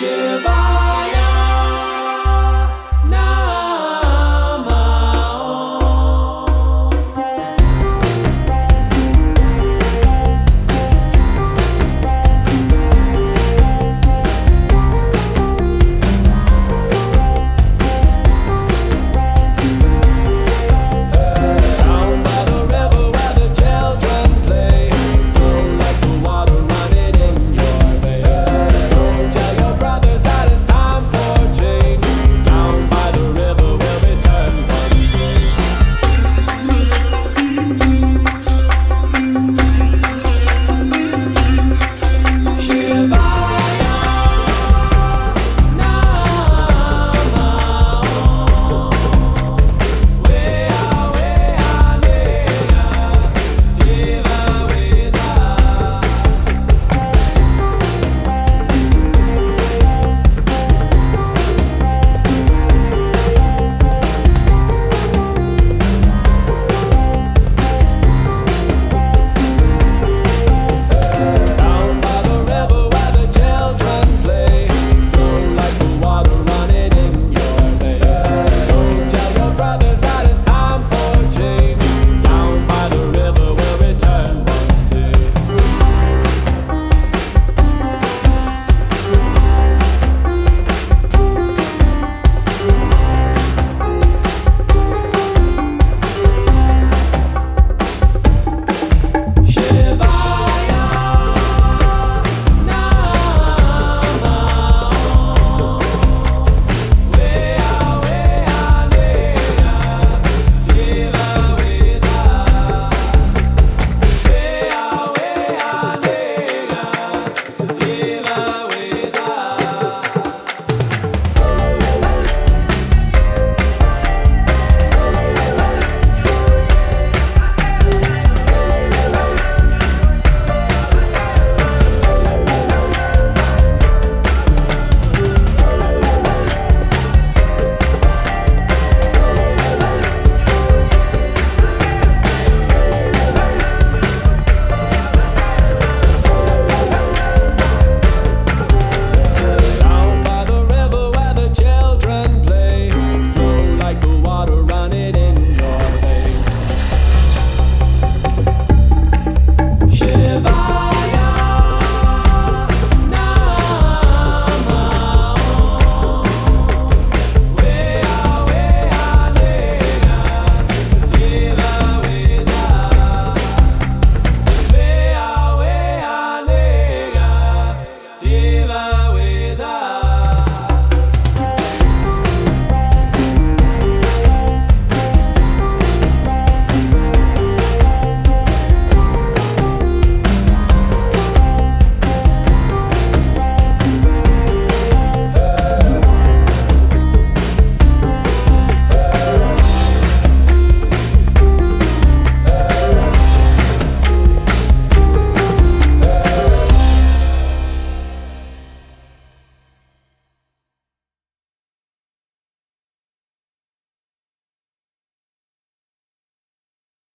写吧